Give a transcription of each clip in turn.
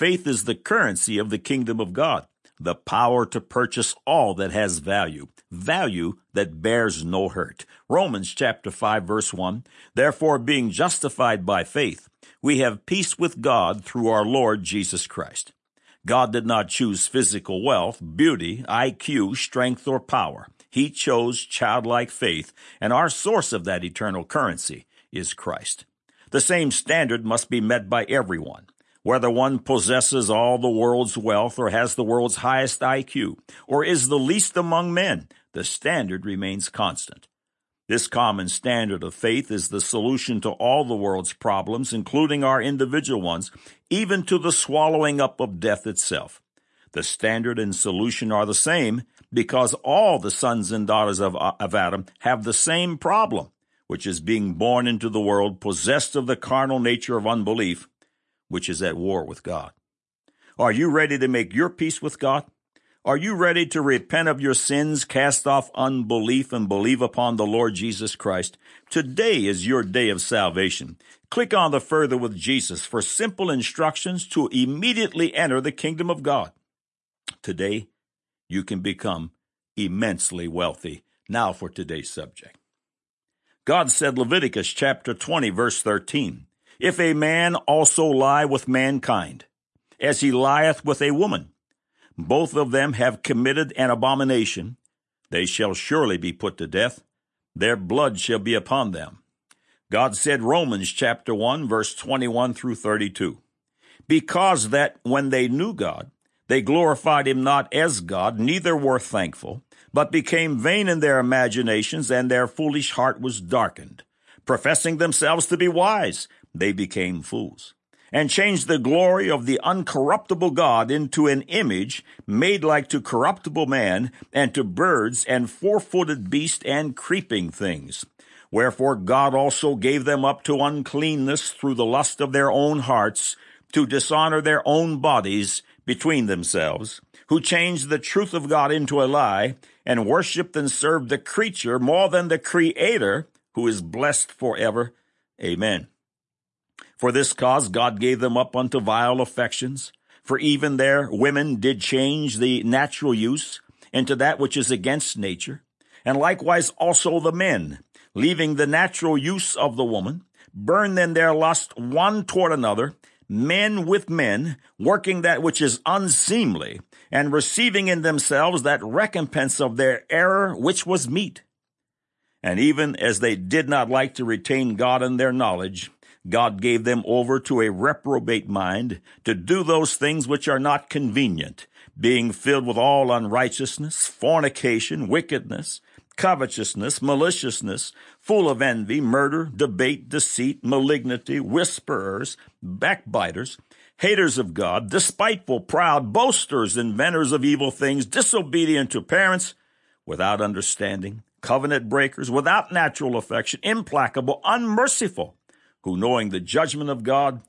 faith is the currency of the kingdom of God, the power to purchase all that has value, value that bears no hurt. Romans chapter 5 verse 1. Therefore, being justified by faith, we have peace with God through our Lord Jesus Christ. God did not choose physical wealth, beauty, IQ, strength, or power. He chose childlike faith, and our source of that eternal currency is Christ. The same standard must be met by everyone, whether one possesses all the world's wealth or has the world's highest IQ, or is the least among men. The standard remains constant. This common standard of faith is the solution to all the world's problems, including our individual ones, even to the swallowing up of death itself. The standard and solution are the same because all the sons and daughters of, of Adam have the same problem, which is being born into the world possessed of the carnal nature of unbelief, which is at war with God. Are you ready to make your peace with God? Are you ready to repent of your sins, cast off unbelief, and believe upon the Lord Jesus Christ? Today is your day of salvation. Click on the Further with Jesus for simple instructions to immediately enter the kingdom of God. Today, you can become immensely wealthy. Now for today's subject. God said, Leviticus chapter 20, verse 13, If a man also lie with mankind, as he lieth with a woman, both of them have committed an abomination. They shall surely be put to death. Their blood shall be upon them. God said, Romans chapter 1, verse 21 through 32. Because that when they knew God, they glorified him not as God, neither were thankful, but became vain in their imaginations, and their foolish heart was darkened. Professing themselves to be wise, they became fools and changed the glory of the uncorruptible God into an image made like to corruptible man, and to birds, and four footed beasts, and creeping things. Wherefore God also gave them up to uncleanness through the lust of their own hearts, to dishonor their own bodies between themselves, who changed the truth of God into a lie, and worshipped and served the creature more than the Creator, who is blessed forever. Amen. For this cause God gave them up unto vile affections. For even their women did change the natural use into that which is against nature. And likewise also the men, leaving the natural use of the woman, burn in their lust one toward another, men with men, working that which is unseemly, and receiving in themselves that recompense of their error which was meet. And even as they did not like to retain God in their knowledge, God gave them over to a reprobate mind to do those things which are not convenient, being filled with all unrighteousness, fornication, wickedness, covetousness, maliciousness, full of envy, murder, debate, deceit, malignity, whisperers, backbiters, haters of God, despiteful, proud, boasters, inventors of evil things, disobedient to parents, without understanding, covenant breakers, without natural affection, implacable, unmerciful who knowing the judgment of God,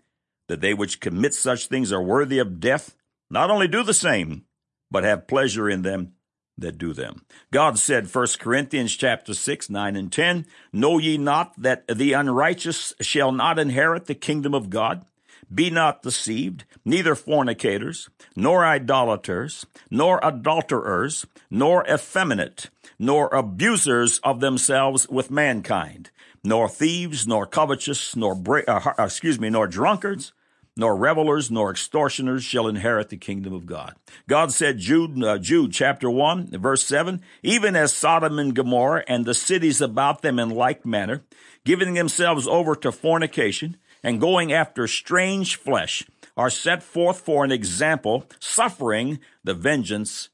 that they which commit such things are worthy of death, not only do the same, but have pleasure in them that do them. God said, 1 Corinthians chapter 6, 9 and 10, Know ye not that the unrighteous shall not inherit the kingdom of God? Be not deceived, neither fornicators, nor idolaters, nor adulterers, nor effeminate, nor abusers of themselves with mankind, nor thieves, nor covetous, nor bra- uh, uh, excuse me, nor drunkards, nor revelers, nor extortioners shall inherit the kingdom of God. God said, Jude, uh, Jude chapter 1, verse 7, even as Sodom and Gomorrah and the cities about them in like manner, giving themselves over to fornication and going after strange flesh, are set forth for an example, suffering the vengeance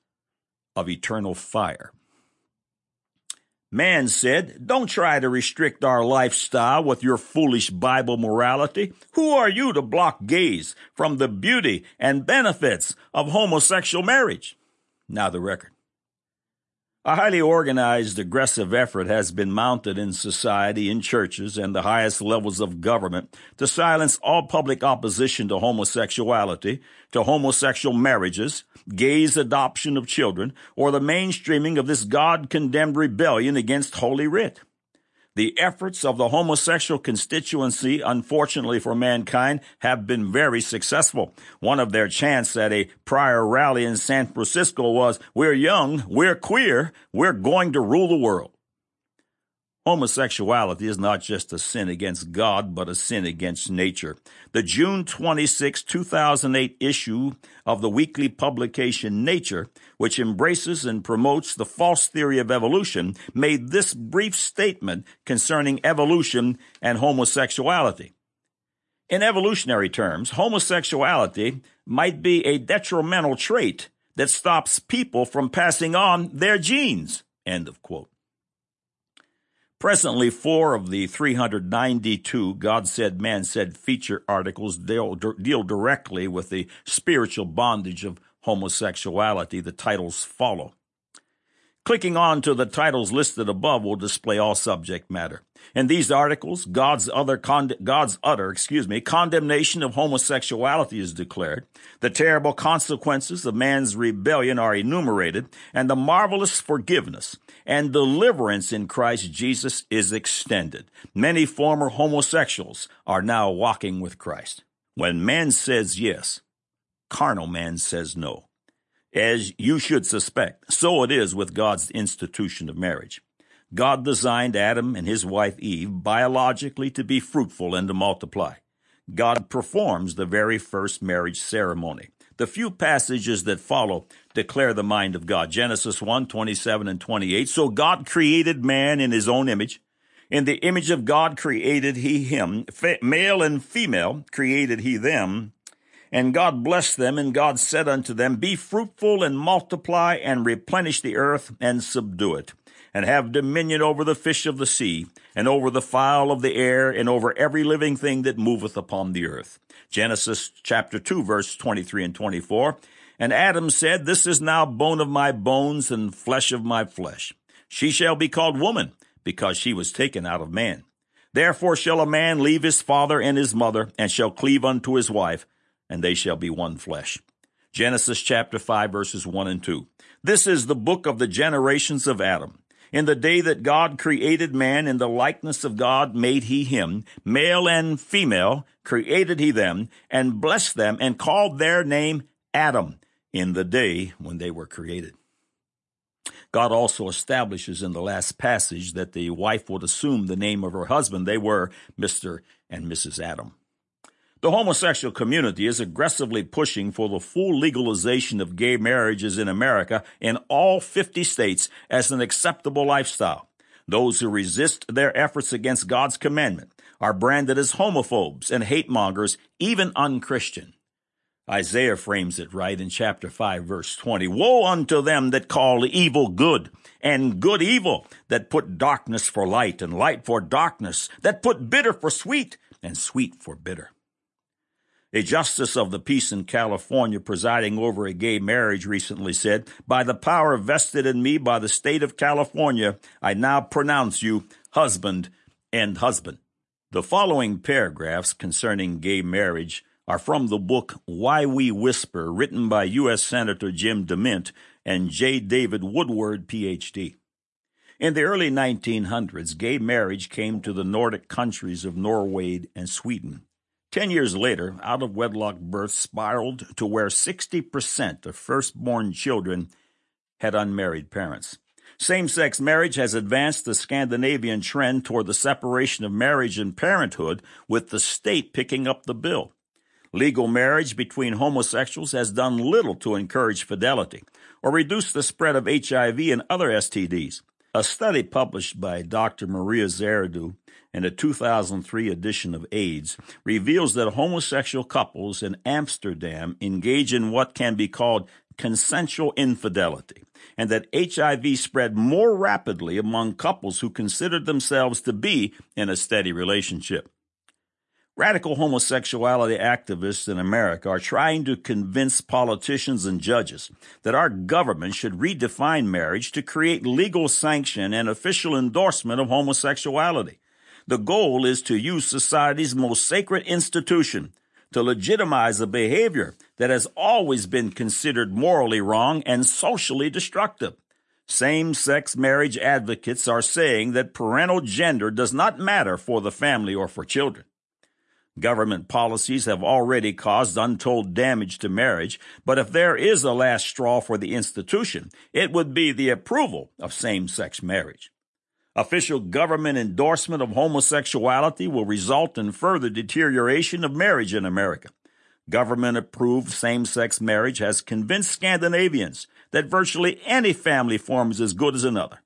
of eternal fire. Man said, Don't try to restrict our lifestyle with your foolish Bible morality. Who are you to block gays from the beauty and benefits of homosexual marriage? Now the record. A highly organized, aggressive effort has been mounted in society, in churches, and the highest levels of government to silence all public opposition to homosexuality, to homosexual marriages, gays' adoption of children, or the mainstreaming of this God condemned rebellion against Holy Writ. The efforts of the homosexual constituency, unfortunately for mankind, have been very successful. One of their chants at a prior rally in San Francisco was, We're young, we're queer, we're going to rule the world. Homosexuality is not just a sin against God, but a sin against nature. The June 26, 2008 issue of the weekly publication Nature, which embraces and promotes the false theory of evolution, made this brief statement concerning evolution and homosexuality. In evolutionary terms, homosexuality might be a detrimental trait that stops people from passing on their genes. End of quote. Presently, four of the 392 God Said, Man Said feature articles deal, deal directly with the spiritual bondage of homosexuality. The titles follow. Clicking on to the titles listed above will display all subject matter. In these articles, God's other con- God's utter, excuse me, condemnation of homosexuality is declared. The terrible consequences of man's rebellion are enumerated, and the marvelous forgiveness and deliverance in Christ Jesus is extended. Many former homosexuals are now walking with Christ. When man says yes, carnal man says no. As you should suspect, so it is with God's institution of marriage. God designed Adam and his wife Eve biologically to be fruitful and to multiply. God performs the very first marriage ceremony. The few passages that follow declare the mind of God. Genesis 1, 27 and 28. So God created man in his own image. In the image of God created he him. male and female created he them. And God blessed them, and God said unto them, Be fruitful and multiply and replenish the earth and subdue it and have dominion over the fish of the sea, and over the fowl of the air, and over every living thing that moveth upon the earth. Genesis chapter 2 verse 23 and 24. And Adam said, This is now bone of my bones and flesh of my flesh. She shall be called woman, because she was taken out of man. Therefore shall a man leave his father and his mother, and shall cleave unto his wife, and they shall be one flesh. Genesis chapter 5 verses 1 and 2. This is the book of the generations of Adam. In the day that God created man in the likeness of God made he him, male and female created he them, and blessed them, and called their name Adam in the day when they were created. God also establishes in the last passage that the wife would assume the name of her husband. They were Mr. and Mrs. Adam. The homosexual community is aggressively pushing for the full legalization of gay marriages in America in all 50 states as an acceptable lifestyle. Those who resist their efforts against God's commandment are branded as homophobes and hate mongers, even unchristian. Isaiah frames it right in chapter 5 verse 20. Woe unto them that call evil good and good evil, that put darkness for light and light for darkness, that put bitter for sweet and sweet for bitter. A justice of the peace in California presiding over a gay marriage recently said, By the power vested in me by the state of California, I now pronounce you husband and husband. The following paragraphs concerning gay marriage are from the book Why We Whisper, written by U.S. Senator Jim DeMint and J. David Woodard, Ph.D. In the early 1900s, gay marriage came to the Nordic countries of Norway and Sweden. Ten years later, out of wedlock births spiraled to where 60% of firstborn children had unmarried parents. Same sex marriage has advanced the Scandinavian trend toward the separation of marriage and parenthood, with the state picking up the bill. Legal marriage between homosexuals has done little to encourage fidelity or reduce the spread of HIV and other STDs. A study published by Dr. Maria Xiridou in a 2003 edition of AIDS reveals that homosexual couples in Amsterdam engage in what can be called consensual infidelity, and that HIV spread more rapidly among couples who considered themselves to be in a steady relationship. Radical homosexuality activists in America are trying to convince politicians and judges that our government should redefine marriage to create legal sanction and official endorsement of homosexuality. The goal is to use society's most sacred institution to legitimize a behavior that has always been considered morally wrong and socially destructive. Same sex marriage advocates are saying that parental gender does not matter for the family or for children. Government policies have already caused untold damage to marriage, but if there is a last straw for the institution, it would be the approval of same sex marriage. Official government endorsement of homosexuality will result in further deterioration of marriage in America. Government approved same sex marriage has convinced Scandinavians that virtually any family form is as good as another.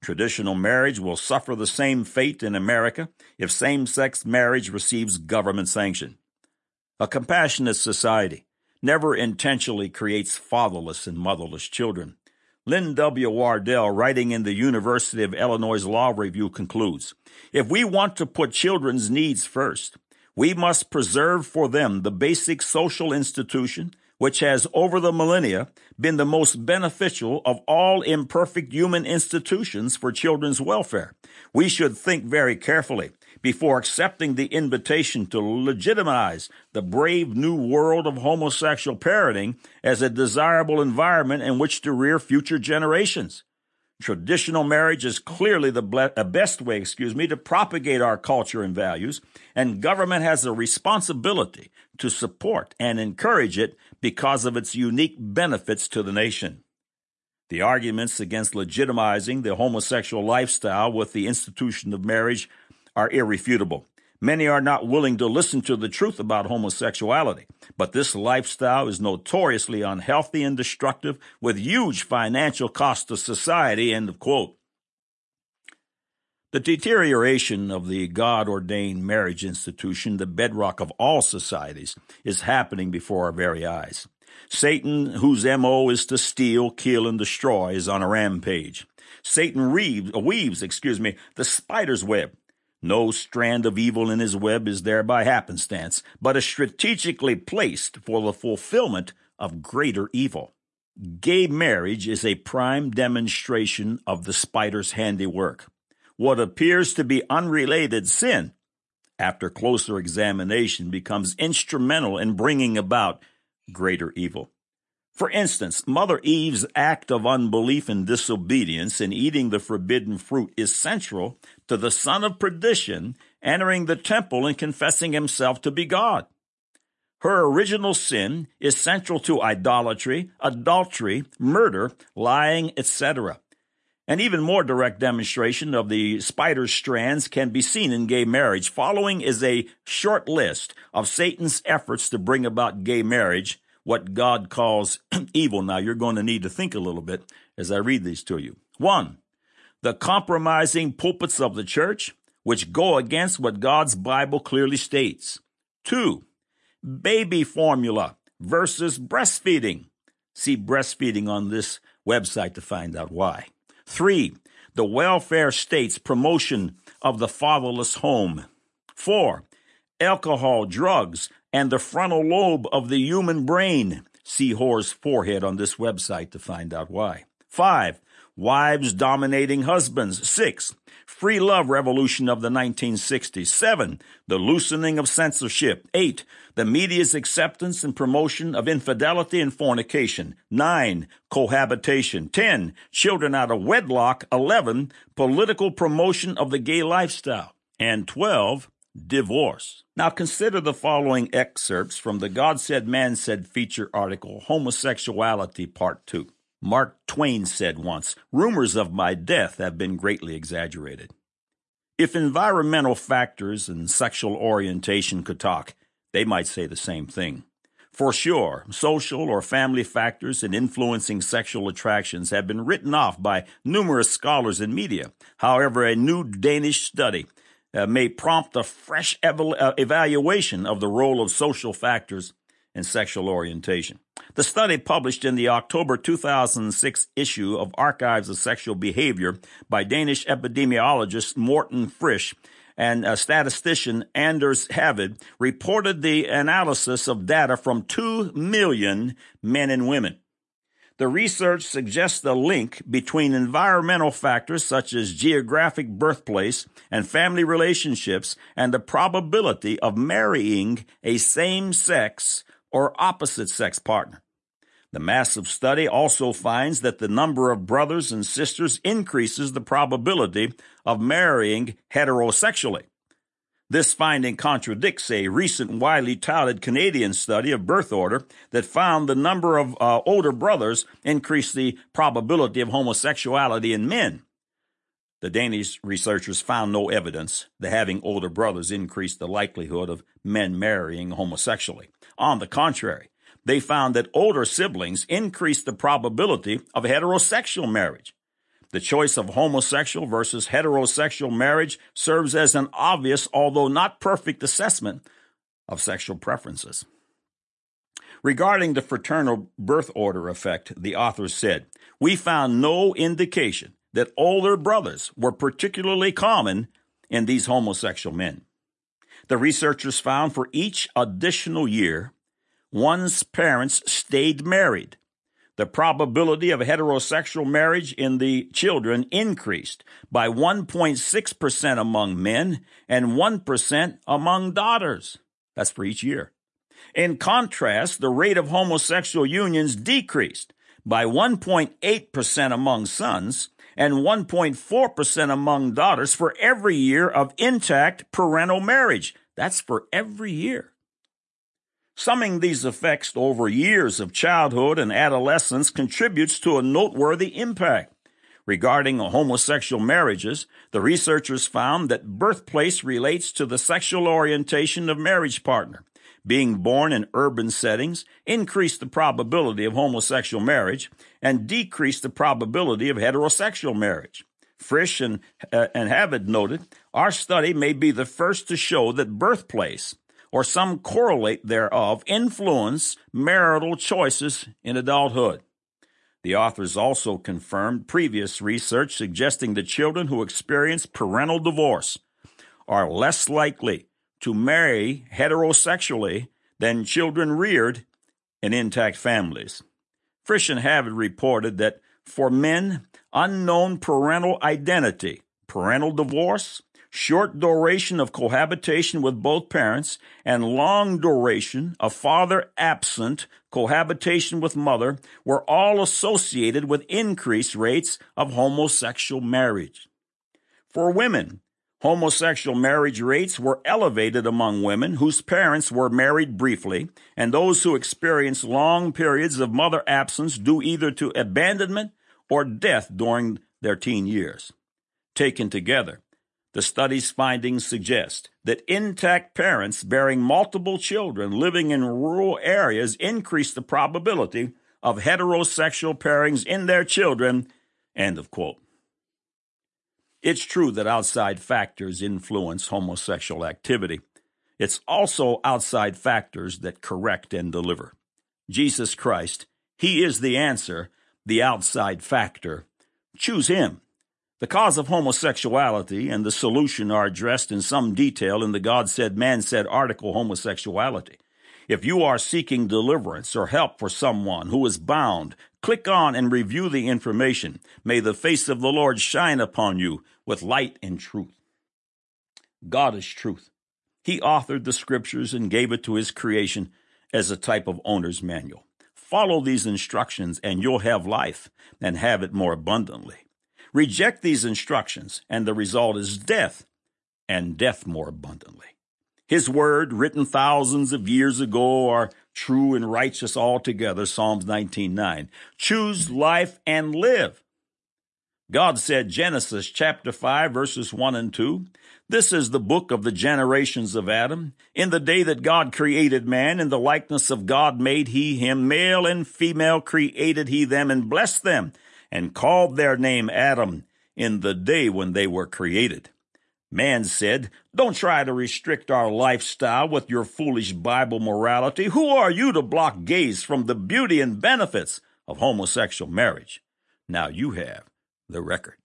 Traditional marriage will suffer the same fate in America if same sex marriage receives government sanction. A compassionate society never intentionally creates fatherless and motherless children. Lynn W. Wardle, writing in the University of Illinois Law Review, concludes If we want to put children's needs first, we must preserve for them the basic social institution which has over the millennia been the most beneficial of all imperfect human institutions for children's welfare. We should think very carefully before accepting the invitation to legitimize the brave new world of homosexual parenting as a desirable environment in which to rear future generations. Traditional marriage is clearly the best way, excuse me, to propagate our culture and values, and government has a responsibility to support and encourage it because of its unique benefits to the nation. The arguments against legitimizing the homosexual lifestyle with the institution of marriage are irrefutable. Many are not willing to listen to the truth about homosexuality, but this lifestyle is notoriously unhealthy and destructive with huge financial costs to society. End of quote. The deterioration of the God ordained marriage institution, the bedrock of all societies, is happening before our very eyes. Satan, whose MO is to steal, kill, and destroy, is on a rampage. Satan weaves excuse me, the spider's web no strand of evil in his web is there by happenstance, but is strategically placed for the fulfillment of greater evil. Gay marriage is a prime demonstration of the spider's handiwork. What appears to be unrelated sin, after closer examination, becomes instrumental in bringing about greater evil. For instance, Mother Eve's act of unbelief and disobedience in eating the forbidden fruit is central to the son of perdition entering the temple and confessing himself to be God. Her original sin is central to idolatry, adultery, murder, lying, etc. An even more direct demonstration of the spider's strands can be seen in gay marriage. Following is a short list of Satan's efforts to bring about gay marriage what God calls evil. Now, you're going to need to think a little bit as I read these to you. One, the compromising pulpits of the church, which go against what God's Bible clearly states. Two, baby formula versus breastfeeding. See breastfeeding on this website to find out why. Three, the welfare state's promotion of the fatherless home. Four, alcohol, drugs, and the frontal lobe of the human brain. See Hoare's forehead on this website to find out why. Five, wives dominating husbands. Six, free love revolution of the 1960s. Seven, the loosening of censorship. Eight, the media's acceptance and promotion of infidelity and fornication. Nine, cohabitation. Ten, children out of wedlock. Eleven, political promotion of the gay lifestyle. And twelve, divorce. Now consider the following excerpts from the God Said Man Said feature article, Homosexuality Part 2. Mark Twain said once, Rumors of my death have been greatly exaggerated. If environmental factors and sexual orientation could talk, they might say the same thing. For sure, social or family factors in influencing sexual attractions have been written off by numerous scholars and media. However, a new Danish study uh, may prompt a fresh uh, evaluation of the role of social factors in sexual orientation. The study published in the October 2006 issue of Archives of Sexual Behavior by Danish epidemiologist Morten Frisch and uh, statistician Anders Hviid reported the analysis of data from 2 million men and women. The research suggests a link between environmental factors such as geographic birthplace and family relationships and the probability of marrying a same sex or opposite sex partner. The massive study also finds that the number of brothers and sisters increases the probability of marrying heterosexually. This finding contradicts a recent widely touted Canadian study of birth order that found the number of uh, older brothers increased the probability of homosexuality in men. The Danish researchers found no evidence that having older brothers increased the likelihood of men marrying homosexually. On the contrary, they found that older siblings increased the probability of heterosexual marriage. The choice of homosexual versus heterosexual marriage serves as an obvious, although not perfect, assessment of sexual preferences. Regarding the fraternal birth order effect, the authors said, We found no indication that older brothers were particularly common in these homosexual men. The researchers found for each additional year, one's parents stayed married the probability of heterosexual marriage in the children increased by 1.6% among men and 1% among daughters. That's for each year. In contrast, the rate of homosexual unions decreased by 1.8% among sons and 1.4% among daughters for every year of intact parental marriage. That's for every year. Summing these effects over years of childhood and adolescence contributes to a noteworthy impact. Regarding homosexual marriages, the researchers found that birthplace relates to the sexual orientation of marriage partner. Being born in urban settings increased the probability of homosexual marriage and decreased the probability of heterosexual marriage. Frisch and, uh, and Hviid noted, our study may be the first to show that birthplace or some correlate thereof influence marital choices in adulthood. The authors also confirmed previous research suggesting that children who experience parental divorce are less likely to marry heterosexually than children reared in intact families. Frisch and Hviid reported that for men, unknown parental identity, parental divorce, short duration of cohabitation with both parents, and long duration of father absent cohabitation with mother were all associated with increased rates of homosexual marriage. For women, homosexual marriage rates were elevated among women whose parents were married briefly and those who experienced long periods of mother absence due either to abandonment or death during their teen years. Taken together, the study's findings suggest that intact parents bearing multiple children living in rural areas increase the probability of heterosexual pairings in their children. End of quote. It's true that outside factors influence homosexual activity. It's also outside factors that correct and deliver. Jesus Christ, He is the answer, the outside factor. Choose Him. The cause of homosexuality and the solution are addressed in some detail in the God said, man said article homosexuality. If you are seeking deliverance or help for someone who is bound, click on and review the information. May the face of the Lord shine upon you with light and truth. God is truth. He authored the scriptures and gave it to his creation as a type of owner's manual. Follow these instructions and you'll have life and have it more abundantly. Reject these instructions, and the result is death, and death more abundantly. His word, written thousands of years ago, are true and righteous altogether. Psalms 19:9. Choose life and live. God said, Genesis chapter 5, verses 1 and 2, This is the book of the generations of Adam. In the day that God created man, in the likeness of God made he him, male and female created he them, and blessed them, and called their name Adam in the day when they were created. Man said, Don't try to restrict our lifestyle with your foolish Bible morality. Who are you to block gays from the beauty and benefits of homosexual marriage? Now you have the record.